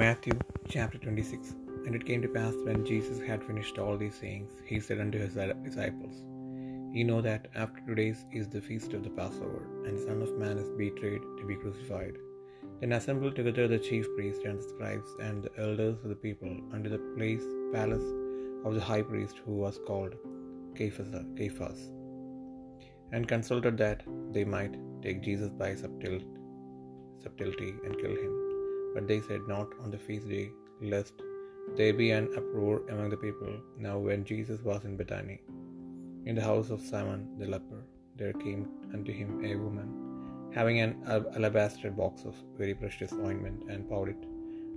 Matthew chapter 26 And it came to pass when Jesus had finished all these sayings, he said unto his disciples, Ye know that after two days is the feast of the Passover, and the Son of Man is betrayed to be crucified. Then assembled together the chief priests and the scribes and the elders of the people unto the place palace of the high priest, who was called Caiaphas, and consulted that they might take Jesus by subtlety and kill him. But they said not on the feast day, lest there be an uproar among the people. Now when Jesus was in Bethany, in the house of Simon the leper, there came unto him a woman, having an alabaster box of very precious ointment, and poured it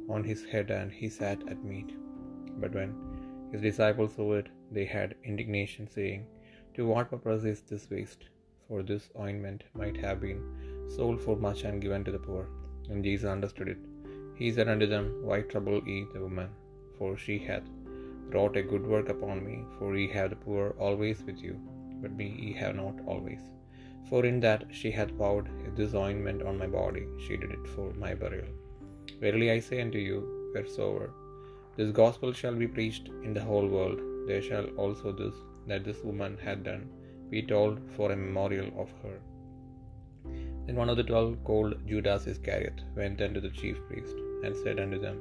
on his head, and he sat at meat. But when his disciples saw it, they had indignation, saying, To what purpose is this waste? For this ointment might have been sold for much and given to the poor. And Jesus understood it. He said unto them, Why trouble ye the woman? For she hath wrought a good work upon me. For ye have the poor always with you, but me ye have not always. For in that she hath poured this ointment on my body, she did it for my burial. Verily I say unto you, wheresoever this gospel shall be preached in the whole world, there shall also this that this woman hath done be told for a memorial of her. Then one of the twelve, called Judas Iscariot, went unto the chief priest, and said unto them,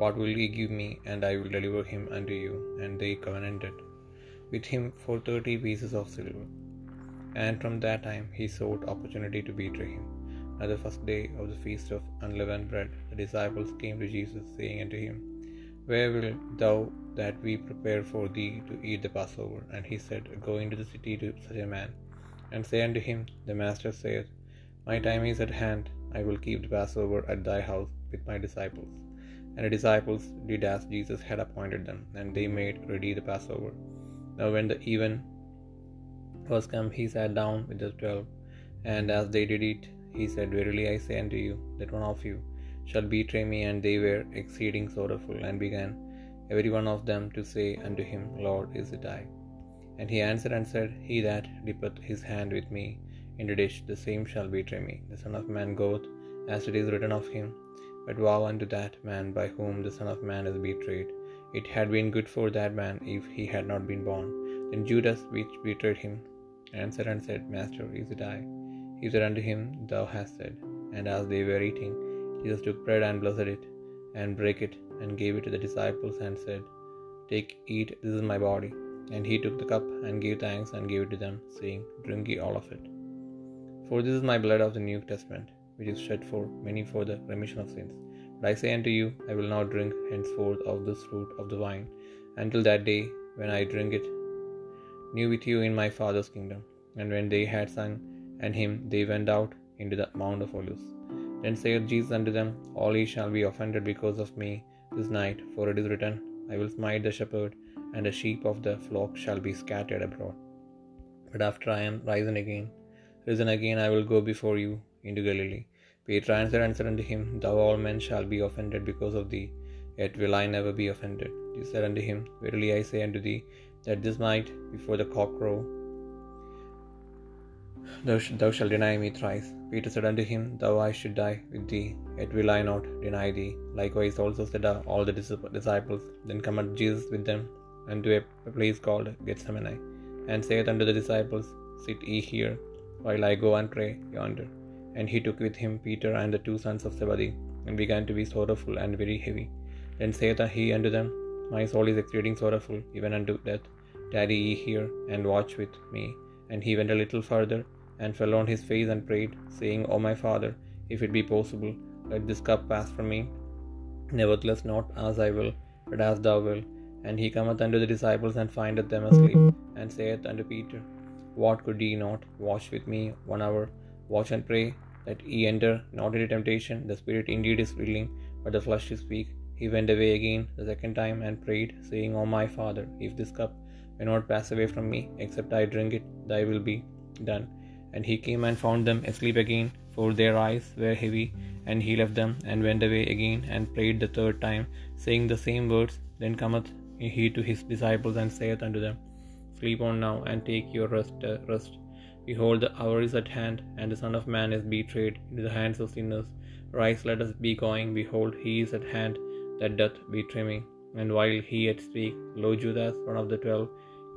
What will ye give me, and I will deliver him unto you? And they covenanted with him for thirty pieces of silver. And from that time he sought opportunity to betray him. At the first day of the feast of unleavened bread, the disciples came to Jesus, saying unto him, Where wilt thou that we prepare for thee to eat the Passover? And he said, Go into the city to such a man, and say unto him, The Master saith, My time is at hand, I will keep the Passover at thy house with my disciples. And the disciples did as Jesus had appointed them, and they made ready the Passover. Now when the even was come, he sat down with the twelve, and as they did eat, he said, Verily I say unto you, that one of you shall betray me. And they were exceeding sorrowful, and began every one of them to say unto him, Lord, is it I? And he answered and said, He that dippeth his hand with me in the dish, the same shall betray me. The Son of Man goeth as it is written of him. But woe unto that man by whom the Son of Man is betrayed. It had been good for that man if he had not been born. Then Judas, which betrayed him, answered and said, Master, is it I? He said unto him, Thou hast said. And as they were eating, Jesus took bread and blessed it, and brake it, and gave it to the disciples, and said, Take, eat, this is my body. And he took the cup, and gave thanks, and gave it to them, saying, Drink ye all of it. For this is my blood of the New Testament, which is shed for many for the remission of sins. But I say unto you, I will not drink henceforth of this fruit of the vine, until that day when I drink it new with you in my Father's kingdom. And when they had sung and hymn, they went out into the Mount of Olives. Then saith Jesus unto them, All ye shall be offended because of me this night, for it is written, I will smite the shepherd, and the sheep of the flock shall be scattered abroad. But after I am risen again, risen again, I will go before you into Galilee. Peter answered and said unto him, Thou all men shall be offended because of thee, yet will I never be offended. He said unto him, Verily I say unto thee, that this night before the cock crow, thou, sh- thou shalt deny me thrice. Peter said unto him, Though I should die with thee, yet will I not deny thee. Likewise also said uh, all the disciples. Then cometh Jesus with them unto a place called Gethsemane, and saith unto the disciples, Sit ye here, while I go and pray yonder. And he took with him Peter and the two sons of Zebedee, and began to be sorrowful and very heavy. Then saith he unto them, My soul is exceeding sorrowful, even unto death. Tarry ye here, and watch with me. And he went a little further, and fell on his face and prayed, saying, O my Father, if it be possible, let this cup pass from me. Nevertheless, not as I will, but as thou wilt. And he cometh unto the disciples, and findeth them asleep, and saith unto Peter, What could ye not watch with me one hour? Watch and pray, that ye enter not into temptation. The spirit indeed is willing, but the flesh is weak. He went away again the second time and prayed, saying, O my Father, if this cup may not pass away from me, except I drink it, thy will be done. And he came and found them asleep again, for their eyes were heavy. And he left them and went away again and prayed the third time, saying the same words. Then cometh he to his disciples and saith unto them, Sleep on now and take your rest. Uh, rest. Behold, the hour is at hand, and the Son of Man is betrayed into the hands of sinners. Rise, let us be going. Behold, he is at hand. that doth betray me. And while he yet spake, lo, Judas, one of the twelve,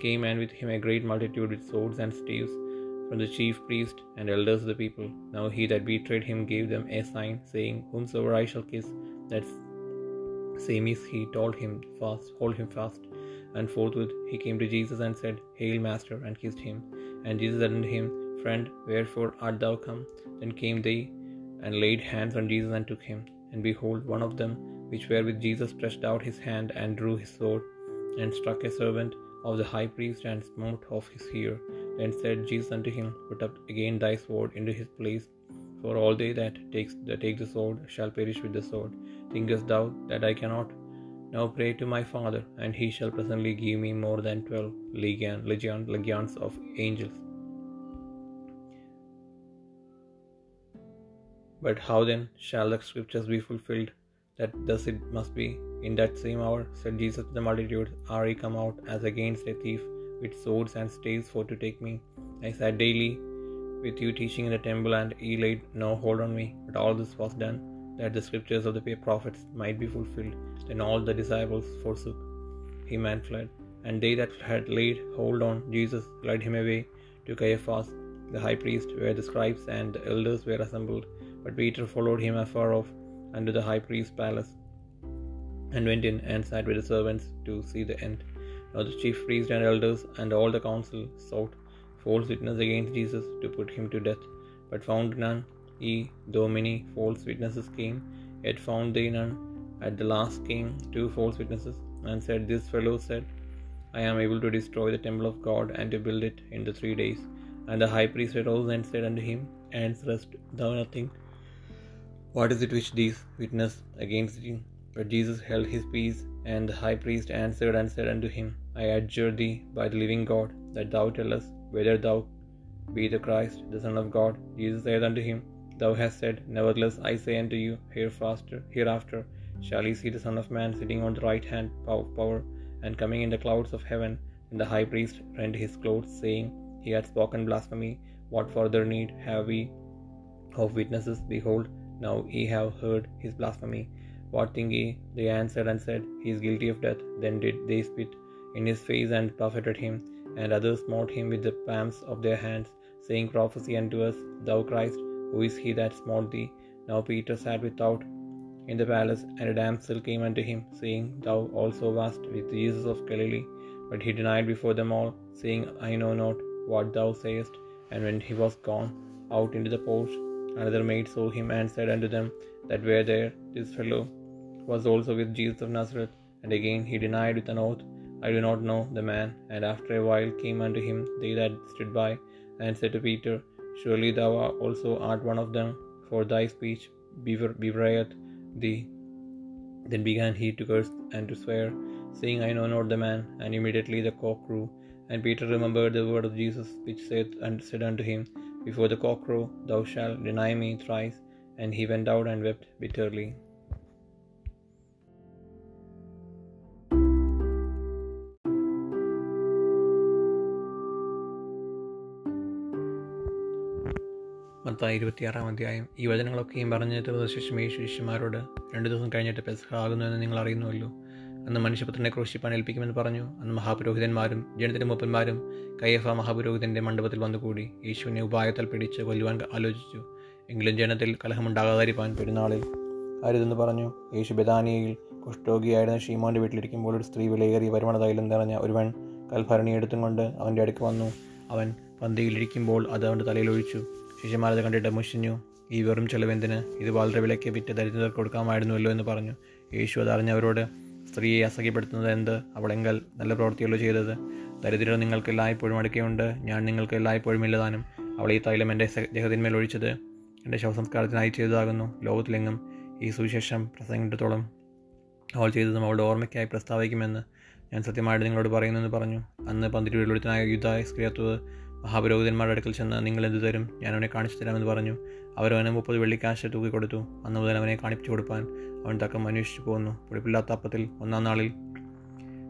came, and with him a great multitude with swords and staves, from the chief priests and elders of the people. Now he that betrayed him gave them a sign, saying, Whomsoever I shall kiss, that same is he, told him fast, hold him fast. And forthwith he came to Jesus and said, Hail, Master, and kissed him. And Jesus said unto him, Friend, wherefore art thou come? Then came they and laid hands on Jesus and took him. And behold, one of them which were with Jesus stretched out his hand and drew his sword, and struck a servant of the high priest, and smote off his ear. Then said Jesus unto him, Put up again thy sword into his place, for all they that takes that take the sword shall perish with the sword. Thinkest thou that I cannot? Now pray to my Father, and he shall presently give me more than twelve legion, legion, legions of angels. But how then shall the scriptures be fulfilled, that thus it must be? In that same hour said Jesus to the multitude, Are ye come out as against a thief with swords and staves for to take me? I sat daily with you teaching in the temple, and ye laid no hold on me. But all this was done, that the scriptures of the prophets might be fulfilled. Then all the disciples forsook him and fled. And they that had laid hold on Jesus led him away to Caiaphas, the high priest, where the scribes and the elders were assembled. But Peter followed him afar off unto the high priest's palace, and went in and sat with the servants to see the end. Now the chief priests and elders and all the council sought false witness against Jesus to put him to death, but found none. Ye, though many false witnesses came, yet found they none. At the last came two false witnesses, and said, This fellow said, I am able to destroy the temple of God and to build it in the three days. And the high priest arose and said unto him, Answerest thou nothing? What is it which these witness against thee? But Jesus held his peace, and the high priest answered and said unto him, I adjure thee by the living God, that thou tell us whether thou be the Christ, the Son of God. Jesus said unto him, Thou hast said, Nevertheless I say unto you, hereafter, hereafter shall ye see the Son of Man sitting on the right hand of power, and coming in the clouds of heaven. And the high priest rent his clothes, saying, He hath spoken blasphemy. What further need have we of witnesses? Behold, now ye have heard his blasphemy. What think ye? They answered and said, He is guilty of death. Then did they spit in his face and buffeted him, and others smote him with the palms of their hands, saying, Prophesy unto us, thou Christ, who is he that smote thee? Now Peter sat without in the palace, and a damsel came unto him, saying, Thou also wast with Jesus of Galilee. But he denied before them all, saying, I know not what thou sayest. And when he was gone out into the porch, another maid saw him and said unto them that were there, This fellow was also with Jesus of Nazareth. And again he denied with an oath, I do not know the man. And after a while came unto him they that stood by, and said to Peter, Surely thou also art one of them, for thy speech bewrayeth thee. Then began he to curse and to swear, saying, I know not the man. And immediately the cock crew. And Peter remembered the word of Jesus, which saith and said unto him, Before the cock crow, thou shalt deny me thrice. And he went out and wept bitterly. Mathai ഇരുപത്തിയാറാം അധ്യായം. ഈ വചനങ്ങളൊക്കെയും പറഞ്ഞു തീർന്ന ശേഷം യേശു ശിഷ്യന്മാരോട് രണ്ടു ദിവസം കഴിഞ്ഞിട്ട് പെസഹ ആകുന്നു എന്ന് നിങ്ങൾ അറിയുന്നുവല്ലോ. അന്ന് മനുഷ്യപുത്രനെ ക്രൂശിപ്പാൻ ഏൽപ്പിക്കുമെന്ന് പറഞ്ഞു. അന്ന് മഹാപുരോഹിതന്മാരും ജനത്തിന്റെ മൂപ്പന്മാരും കയ്യഫ മഹാപുരോഹിതന്റെ മണ്ഡപത്തിൽ വന്നുകൂടി യേശുവിനെ ഉപായത്താൽ പിടിച്ച് കൊല്ലുവാൻ ആലോചിച്ചു. എങ്കിലും ജനത്തിൽ കലഹമുണ്ടാകാതിരിക്കാൻ പെരുന്നാളിൽ അരുതെന്ന് പറഞ്ഞു. യേശു ബദാനിയയിൽ കുഷ്ഠോഗിയായിരുന്ന ഷീമോന്റെ വീട്ടിലിരിക്കുമ്പോൾ ഒരു സ്ത്രീ വിലയേറിയ വരുമാന തൈലം നിറഞ്ഞ ഒരുവൻ കൽഭരണി എടുത്തും കൊണ്ട് അവന്റെ അടുക്ക് വന്നു. അവൻ പന്തിയിലിരിക്കുമ്പോൾ അത് അവന്റെ തലയിൽ ഒഴിച്ചു. ശിഷ്യന്മാരത് കണ്ടിട്ട് മുഷിഞ്ഞു. ഈ വെറും ചെലവെന്തിന്? ഇത് വളരെ വിലയ്ക്ക് വിറ്റ് ദരിദ്രർക്ക് കൊടുക്കാമായിരുന്നുവല്ലോ എന്ന് പറഞ്ഞു. യേശു അതറിഞ്ഞവരോട് സ്ത്രീയെ അസഖ്യപ്പെടുത്തുന്നത് എന്ത്? അവളെങ്കൽ നല്ല പ്രവൃത്തിയല്ലോ ചെയ്തത്? ദരിദ്രർ നിങ്ങൾക്ക് എല്ലായ്പ്പോഴും അടുക്കുകയുണ്ട് ഞാൻ നിങ്ങൾക്ക് എല്ലായ്പ്പോഴും ഇല്ലതാനും. അവൾ ഈ തൈലം എന്റെ ദേഹത്തിന്മേൽ ഒഴിച്ചത് എന്റെ ശവസംസ്കാരത്തിനായി ചെയ്തതാകുന്നു. ലോകത്തിലെങ്ങും ഈ സുവിശേഷം പ്രസംഗിച്ചിടത്തോളം അവൾ ചെയ്തതും അവളുടെ ഓർമ്മയ്ക്കായി പ്രസ്താവിക്കുമെന്ന് ഞാൻ സത്യമായിട്ട് നിങ്ങളോട് പറയുന്നു എന്ന് പറഞ്ഞു. അന്ന് പന്തിരുവെളുത്തനായ യുദ്ധ സ്ക്രിയത്വത് മഹാപുരോഹിതന്മാരുടെ അടുക്കൽ ചെന്ന് നിങ്ങൾ എന്ത് തരും? ഞാൻ അവനെ കാണിച്ചു തരാമെന്ന് പറഞ്ഞു. അവരവന് മുപ്പത് വെള്ളിക്കാശ് തൂക്കി കൊടുത്തു. അന്ന് മുതൽ അവനെ കാണിച്ചു കൊടുപ്പാൻ അവൻ തക്കം അന്വേഷിച്ചു പോകുന്നു പുളിപ്പില്ലാത്ത അപ്പത്തിൽ ഒന്നാം നാളിൽ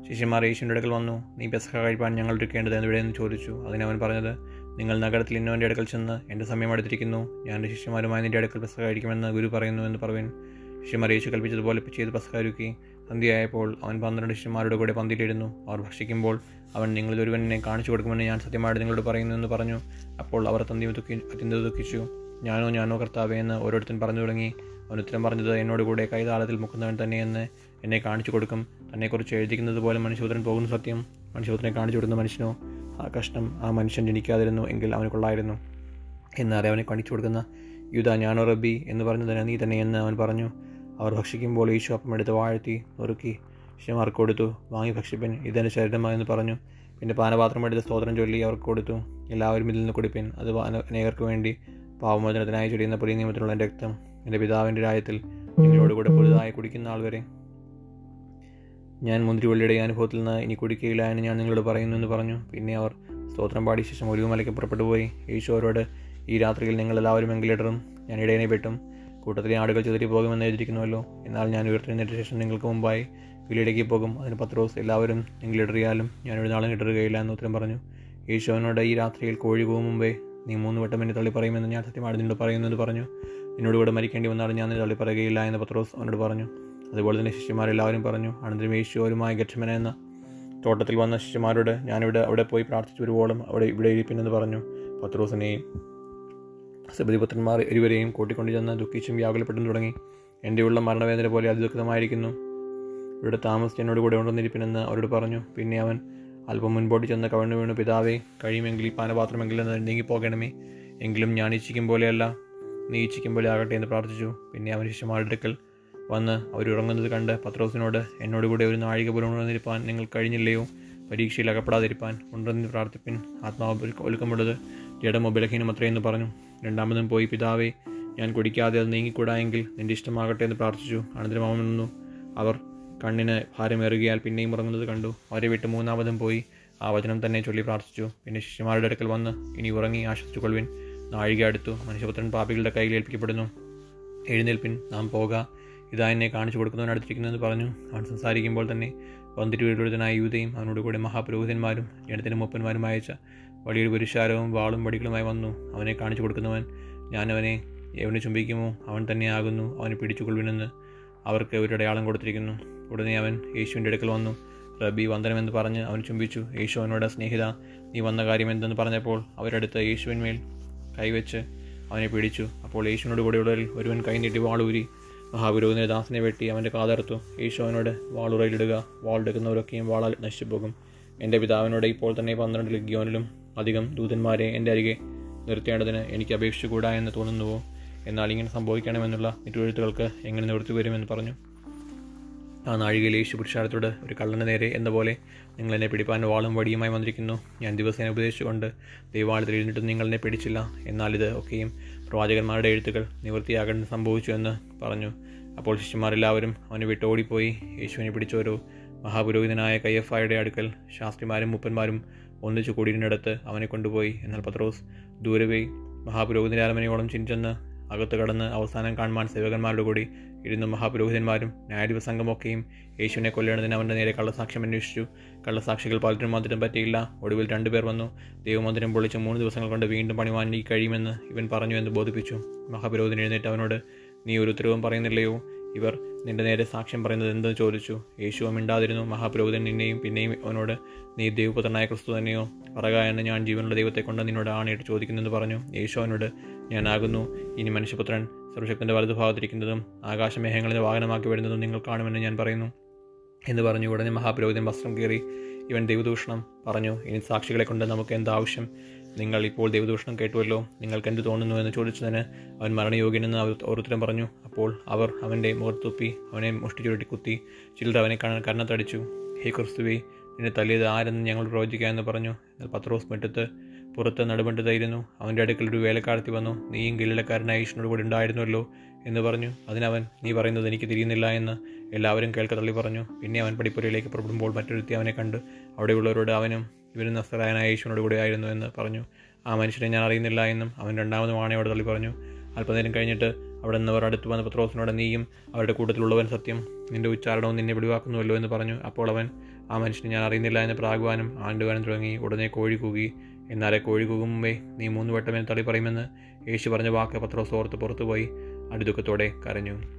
ശിഷ്യന്മാർ യേശുവിന്റെ അടുക്കൽ വന്നു. നീ പെസഹ കഴിപ്പാൻ ഞങ്ങൾ എടുക്കേണ്ടത് എവിടെയെന്ന് ചോദിച്ചു. അതിന് അവൻ പറഞ്ഞത് നിങ്ങൾ നഗരത്തിൽ ഇന്നവന്റെ അടുക്കൽ ചെന്ന് എന്റെ സമയം അടുത്തിരിക്കുന്നു. ഞാൻ എന്റെ ശിഷ്യന്മാരുമായി നിന്റെ അടുക്കൽ പെസഹ കഴിക്കുമെന്ന് ഗുരു പറയുന്നു എന്ന് പറയുവാൻ ശിഷ്യന്മാർ യേശു കൽപ്പിച്ചതുപോലെ ചെയ്ത് പസ്കാരുക്കി സന്ധ്യയായപ്പോൾ അവൻ പന്ത്രണ്ട് ശിഷ്യന്മാരുടെ കൂടെ പന്തിയിലിരുന്നു. അവർ ഭക്ഷിക്കുമ്പോൾ അവൻ നിങ്ങളിൽ ഒരുവനെ കാണിച്ചു കൊടുക്കുമെന്ന് ഞാൻ സത്യമായിട്ട് നിങ്ങളോട് പറയുന്നു എന്ന് പറഞ്ഞു. അപ്പോൾ അവർ തന്തി ദുഃഖി അത്യന്തം ദുഃഖിച്ചു. ഞാനോ ഞാനോ കർത്താവേ എന്ന് ഓരോരുത്തൻ പറഞ്ഞു തുടങ്ങി. അവൻ ഉത്തരം പറഞ്ഞത് എന്നോട് കൂടെ കൈതാളത്തിൽ മുക്കുന്നവൻ തന്നെയെന്ന് എന്നെ കാണിച്ചു കൊടുക്കും. തന്നെക്കുറിച്ച് എഴുതിക്കുന്നത് പോലെ മനുഷ്യപുത്രൻ പോകുന്ന സത്യം. മനുഷ്യപുത്രനെ കാണിച്ചു കൊടുക്കുന്ന മനുഷ്യനോ? ആ കഷ്ടം ആ മനുഷ്യൻ ജനിക്കാതിരുന്നു എങ്കിൽ അവന് കൊള്ളായിരുന്നു. എന്നാറെ അവനെ കാണിച്ചു കൊടുക്കുന്ന യുധ ഞാനോ റബ്ബി എന്ന് പറഞ്ഞു തന്നെ നീ തന്നെയെന്ന് അവൻ പറഞ്ഞു. അവർ ഭക്ഷിക്കുമ്പോൾ ഈശോ അപ്പം എടുത്ത് വാഴ്ത്തി നുറുക്കി ശിഷ്യമാർക്ക് കൊടുത്തു. വാങ്ങി ഭക്ഷിപ്പിൻ. ഇതെന്റെ ശരീരമായെന്ന് പറഞ്ഞു. പിന്നെ പാനപാത്രം എടുത്ത് സ്തോത്രം ചൊല്ലി അവർക്ക് കൊടുത്തു. എല്ലാവരും ഇതിൽ നിന്ന് കുടിപ്പിൻ. അത് അന- അനേകർക്ക് വേണ്ടി പാവമോചനത്തിനായി ചൊടിയുന്ന പുതിയ നിയമത്തിലുള്ള എന്റെ രക്തം. എന്റെ പിതാവിന്റെ രാജ്യത്തിൽ നിങ്ങളോട് കൂടെ പുതുതായി കുടിക്കുന്ന ആൾ വരെ. ഞാൻ മുന്തിരിവള്ളിയുടെ അനുഭവത്തിൽ നിന്ന് ഇനി കുടിക്കുകയില്ല എന്ന് ഞാൻ നിങ്ങളോട് പറയുന്നു എന്ന് പറഞ്ഞു. പിന്നെ അവർ സ്തോത്രം പാടിയ ശേഷം ഒലിവുമലയ്ക്ക് പുറപ്പെട്ടു പോയി. ഈശോരോട് ഈ രാത്രിയിൽ നിങ്ങളെല്ലാവരും എങ്കിലിടറും. ഞാൻ ഇടയനെ വെട്ടും. കൂട്ടത്തിലെ ആടുകൾ ചെതിരി പോകുമെന്ന് എഴുതിയിരിക്കുന്നുവല്ലോ. എന്നാൽ ഞാൻ ഉയർത്തെഴുന്നേറ്റ ശേഷം നിങ്ങൾക്ക് മുമ്പായി വീലിടയ്ക്ക് പോകും. അതിന് പത്ത് പത്രോസ് എല്ലാവരും എങ്കിലിടറിയാലും ഞാൻ ഒരു നാളും ഇടറുകയില്ല എന്ന് ഉത്തരം പറഞ്ഞു. യേശുവിനോട് ഈ രാത്രിയിൽ കോഴി പോകും മുമ്പേ നീ മൂന്ന് വട്ടം എന്നെ തള്ളി പറയുമെന്ന് ഞാൻ സത്യമാണ് നിന്നോട് പറയുന്നത് പറഞ്ഞു. എന്നോട് കൂടെ മരിക്കേണ്ടി വന്നാൽ ഞാൻ തള്ളി പറയുകയില്ല എന്ന് പത്രോസ് അവനോട് പറഞ്ഞു. അതുപോലെ തന്നെ ശിഷ്യന്മാരെല്ലാവരും പറഞ്ഞു അനന്തരം യേശുവരുമായി ഗക്ഷമന എന്ന. തോട്ടത്തിൽ വന്ന ശിഷ്യന്മാരോട് ഞാനിവിടെ അവിടെ പോയി പ്രാർത്ഥിച്ചു വരുവോളം അവിടെ ഇവിടെ ഇരിപ്പിനെന്ന് പറഞ്ഞു. പത്രോസിനെയും സബരിപുത്രന്മാർ ഇരുവരെയും കൂട്ടിക്കൊണ്ടു ചെന്ന് ദുഃഖിച്ചും വ്യാകുലപ്പെട്ടും തുടങ്ങി. എന്റെ ഉള്ള മരണവേദന പോലെ അതിദുഃഖിതമായിരിക്കുന്നു ഇവിടെ താമസിച്ച് എന്നോട് കൂടെ ഉണ്ടെന്നിരിപ്പിനെന്ന് അവരോട് പറഞ്ഞു. പിന്നെ അവൻ അല്പം മുൻപോട്ട് ചെന്ന് കവണ്ണു വീണു. പിതാവേ കഴിയുമെങ്കിൽ ഈ പാനപാത്രമെങ്കിലും നീങ്ങിപ്പോകണമേ. എങ്കിലും ഞാൻ ഇച്ഛിക്കും പോലെയല്ല. നീ ഇച്ഛിക്കും പോലെ ആകട്ടെ എന്ന് പ്രാർത്ഥിച്ചു. പിന്നെ അവൻ ശിഷ്യമാരുടെ അടുക്കൽ വന്ന് അവരുറങ്ങുന്നത് കണ്ട് പത്രോസിനോട് എന്നോട് കൂടെ ഒരു നാഴിക പോലും ഉണർന്നിരിപ്പാൻ നിങ്ങൾ കഴിഞ്ഞില്ലയോ? പരീക്ഷയിൽ അകപ്പെടാതിരിപ്പാൻ. ഉണ്ടെന്ന് പ്രാർത്ഥിപ്പിൻ ആത്മാവ് ഒലുക്കമുള്ളത് ജഡമോ ബലഹീനം അത്രയെന്ന് പറഞ്ഞു. രണ്ടാമതും പോയി പിതാവേ ഞാൻ കുടിക്കാതെ അത് നീങ്ങിക്കൂടായെങ്കിൽ നിന്റെ ഇഷ്ടമാകട്ടെ എന്ന് പ്രാർത്ഥിച്ചു. അനന്തരം അവൻ നിന്നു അവർ കണ്ണിന് ഭാരമേറുകയാൽ പിന്നെയും ഉറങ്ങുന്നത് കണ്ടു. അവരെ വിട്ട് മൂന്നാമതും പോയി. ആ വചനം തന്നെ ചൊല്ലി പ്രാർത്ഥിച്ചു. പിന്നെ ശിഷ്യമാരുടെ അടുക്കൽ വന്ന് ഇനി ഉറങ്ങി ആശ്വസിച്ചു കൊള്ളുവിൻ നാഴിക അടുത്തു. മനുഷ്യപുത്രൻ പാപികളുടെ കയ്യിൽ ഏൽപ്പിക്കപ്പെടുന്നു. എഴുന്നേൽപ്പിൻ. നാം പോക. ഇതാ എന്നെ കാണിച്ചു കൊടുക്കുന്നവൻ അടുത്തിരിക്കുന്നതെന്ന് പറഞ്ഞു. അവൻ സംസാരിക്കുമ്പോൾ തന്നെ പന്തിരുവരുടനായ യൂതയും അവനോട് കൂടെ മഹാപുരോഹിതന്മാരും ജനത്തിന്റെ മൂപ്പന്മാരും അയച്ച വലിയൊരു പുരുഷാരവും വാളും വടികളുമായി വന്നു. അവനെ കാണിച്ചു കൊടുക്കുന്നവൻ ഞാൻ അവനെ എവനെ ചുംബിക്കുമോ അവൻ തന്നെയാകുന്നു അവനെ പിടിച്ചുകൊള്ളുവിനെന്ന് അവർക്ക് ഒരു അടയാളം കൊടുത്തിരിക്കുന്നു. ഉടനെ അവൻ യേശുവിന്റെ അടുക്കൽ വന്നു. റബി വന്ദനമെന്ന് പറഞ്ഞ് അവൻ ചുംബിച്ചു. യേശു അവനോട് സ്നേഹിത നീ വന്ന കാര്യം എന്തെന്ന് പറഞ്ഞപ്പോൾ അവരടുത്ത് യേശുവിന്മേൽ കൈവച്ച് അവനെ പിടിച്ചു. അപ്പോൾ യേശുവിനോട് കൂടെയുള്ളവരിൽ ഒരുവൻ കൈ നീട്ടി വാളൂരി മഹാപുരോഹിതനെ ദാസനെ വെട്ടി അവന്റെ കാതർത്തു യേശു അവനോട് വാളുറയിലിടുക വാളെടുക്കുന്നവരൊക്കെയും വാളാൽ നശിച്ചു പോകും എന്റെ പിതാവിനോട് ഇപ്പോൾ തന്നെ പന്ത്രണ്ട് ലഗ്യോനിലും അധികം ദൂതന്മാരെ എന്റെ അരികെ നിർത്തേണ്ടതിന് എനിക്ക് അപേക്ഷിച്ചുകൂടാ എന്ന് തോന്നുന്നുവോ? എന്നാൽ ഇങ്ങനെ സംഭവിക്കണമെന്നുള്ള നിറ്റുവഴുത്തുകൾക്ക് എങ്ങനെ നിവൃത്തി വരുമെന്ന് പറഞ്ഞു. ആ നാഴികയിൽ യേശു പുരുഷാരത്തോട് ഒരു കള്ളന് നേരെ എന്ന പോലെ നിങ്ങൾ എന്നെ പിടിപ്പാൻ വാളും വടിയുമായി വന്നിരിക്കുന്നു. ഞാൻ ദിവസേന ഉപദേശിച്ചുകൊണ്ട് ദൈവാലയത്തിൽ എഴുന്നിട്ടും നിങ്ങൾ എന്നെ പിടിച്ചില്ല. എന്നാൽ ഇത് ഒക്കെയും പ്രവാചകന്മാരുടെ എഴുത്തുകൾ നിവൃത്തിയാകേണ്ട സംഭവിച്ചു എന്ന് പറഞ്ഞു. അപ്പോൾ ശിഷ്യന്മാരെല്ലാവരും അവനെ വിട്ടോടിപ്പോയി യേശുവിനെ പിടിച്ചോരോ മഹാപുരോഹിതനായ കയ്യഫായുടെ അടുക്കൽ ശാസ്ത്രിമാരും മുപ്പന്മാരും ഒന്നിച്ചു കൂടിയിരുന്നിടത്ത് അവനെ കൊണ്ടുപോയി. എന്നാൽ പത്രോസ് ദൂരവേ മഹാപുരോഹിതന്റെ അരമനയോളം ചിഞ്ചെന്ന് അകത്ത് കടന്ന് അവസാനം കാണുവാൻ സേവകന്മാരുടെ കൂടി ഇരുന്ന് മഹാപുരോഹിതന്മാരും ന്യായാധിപ സംഘമൊക്കെയും യേശുവിനെ കൊല്ലേണ്ടതിന് അവന്റെ നേരെ കള്ളസാക്ഷ്യം അന്വേഷിച്ചു. കള്ളസാക്ഷികൾ പലരും മന്ദിരം പറ്റിയില്ല. ഒടുവിൽ രണ്ടുപേർ വന്നു. ദൈവമന്ദിരം പൊളിച്ച് മൂന്ന് ദിവസങ്ങൾ കൊണ്ട് വീണ്ടും പണിവാൻ കഴിയുമെന്ന് ഇവൻ പറഞ്ഞു എന്ന് ബോധിപ്പിച്ചു. മഹാപുരോഹിതൻ എഴുന്നേറ്റ് അവനോട് നീ ഒരു ഉത്തരവും പറയുന്നില്ലയോ? ഇവർ നിന്റെ നേരെ സാക്ഷ്യം പറയുന്നത് എന്തെന്ന് ചോദിച്ചു? യേശുവ മിണ്ടാതിരുന്നു. മഹാപുരോഹിതൻ നിന്നെയും പിന്നെയും അവനോട് നീ ദൈവപുത്രനായ ക്രിസ്തു തന്നെയോ? പറക എന്ന് ഞാൻ ജീവനുള്ള ദൈവത്തെ കൊണ്ട് നിന്നോട് ആണയിട്ട് ചോദിക്കുന്നെന്ന് പറഞ്ഞു. യേശു അവനോട് ഞാനാകുന്നു. ഇനി മനുഷ്യപുത്രൻ സർവശക്തന്റെ വലതുഭാഗത്തിരിക്കുന്നതും ആകാശമേഹങ്ങളിൽ വാഹനമാക്കി വരുന്നതും നിങ്ങൾ കാണുമെന്ന് ഞാൻ പറയുന്നു. എന്ന് പറഞ്ഞു. ഉടനെ മഹാപുരോഹിതൻ വസ്ത്രം കീറി ഇവൻ ദൈവദൂഷണം പറഞ്ഞു. ഇനി സാക്ഷികളെ കൊണ്ട് നമുക്ക് എന്താവശ്യം? നിങ്ങൾ ഇപ്പോൾ ദൈവദൂഷണം കേട്ടുവല്ലോ. നിങ്ങൾക്ക് എന്ത് തോന്നുന്നു എന്ന് ചോദിച്ചതിന് അവൻ മരണയോഗ്യനെന്ന് അവർ ഓരോരുത്തരും പറഞ്ഞു. അപ്പോൾ അവർ അവന്റെ മുഖത്തുപ്പി അവനെ മുഷ്ടി ചുരുട്ടി കുത്തി. ചിലർ അവനെ കണ്ണ കണ്ണത്തടിച്ചു. ഹേ ക്രിസ്തുവേ നിന്നെ തല്ലിയത് ആരെന്ന് ഞങ്ങൾ പ്രവചിക്കാമെന്ന് പറഞ്ഞു. പത്രോസ് മുറ്റത്ത് പുറത്ത് നടുപണ്ടതായിരുന്നു അവന്റെ അടുക്കൽ ഒരു വേലക്കാരത്തി വന്നു. നീയും ഗലീലക്കാരനായ ഈശ്വനോട് കൂടി ഉണ്ടായിരുന്നല്ലോ. എന്ന് പറഞ്ഞു. അതിനവൻ നീ പറയുന്നത് എനിക്ക് തിരിയുന്നില്ല എന്ന് എല്ലാവരും കേൾക്ക തള്ളി പറഞ്ഞു. പിന്നെ അവൻ പടിപ്പുരയിലേക്ക് പുറപ്പെടുമ്പോൾ മറ്റൊരുത്തി അവനെ കണ്ട് അവിടെയുള്ളവരോട് അവനും ഇവനും നസ്തരായനായ യേശുവിനോട് കൂടെ ആയിരുന്നു എന്ന് പറഞ്ഞു. ആ മനുഷ്യനെ ഞാൻ അറിയുന്നില്ല എന്നും അവൻ രണ്ടാമതും ആണയോട് തള്ളി പറഞ്ഞു. അല്പനേരം കഴിഞ്ഞിട്ട് അവിടെ നിന്നവർ അടുത്ത് വന്ന പത്രോസിനോട് നീയും അവരുടെ കൂട്ടത്തിലുള്ളവൻ സത്യം. നിന്റെ ഉച്ചാരണവും നിന്നെ വെളിവാക്കുന്നുവല്ലോ എന്ന് പറഞ്ഞു. അപ്പോൾ അവൻ ആ മനുഷ്യനെ ഞാൻ അറിയുന്നില്ല എന്ന് പ്രാഗ്വാനും ആണ്ടുവാനും തുടങ്ങി. ഉടനെ കോഴി കൂകി. എന്നാലെ കോഴി കൂകും നീ മൂന്ന് വട്ടം എന്നെ തള്ളി പറയുമെന്ന് യേശു പറഞ്ഞ വാക്ക് പത്രോസ് ഓർത്ത് പുറത്തുപോയി. അടുതുക്കത്തോടെ കരഞ്ഞു.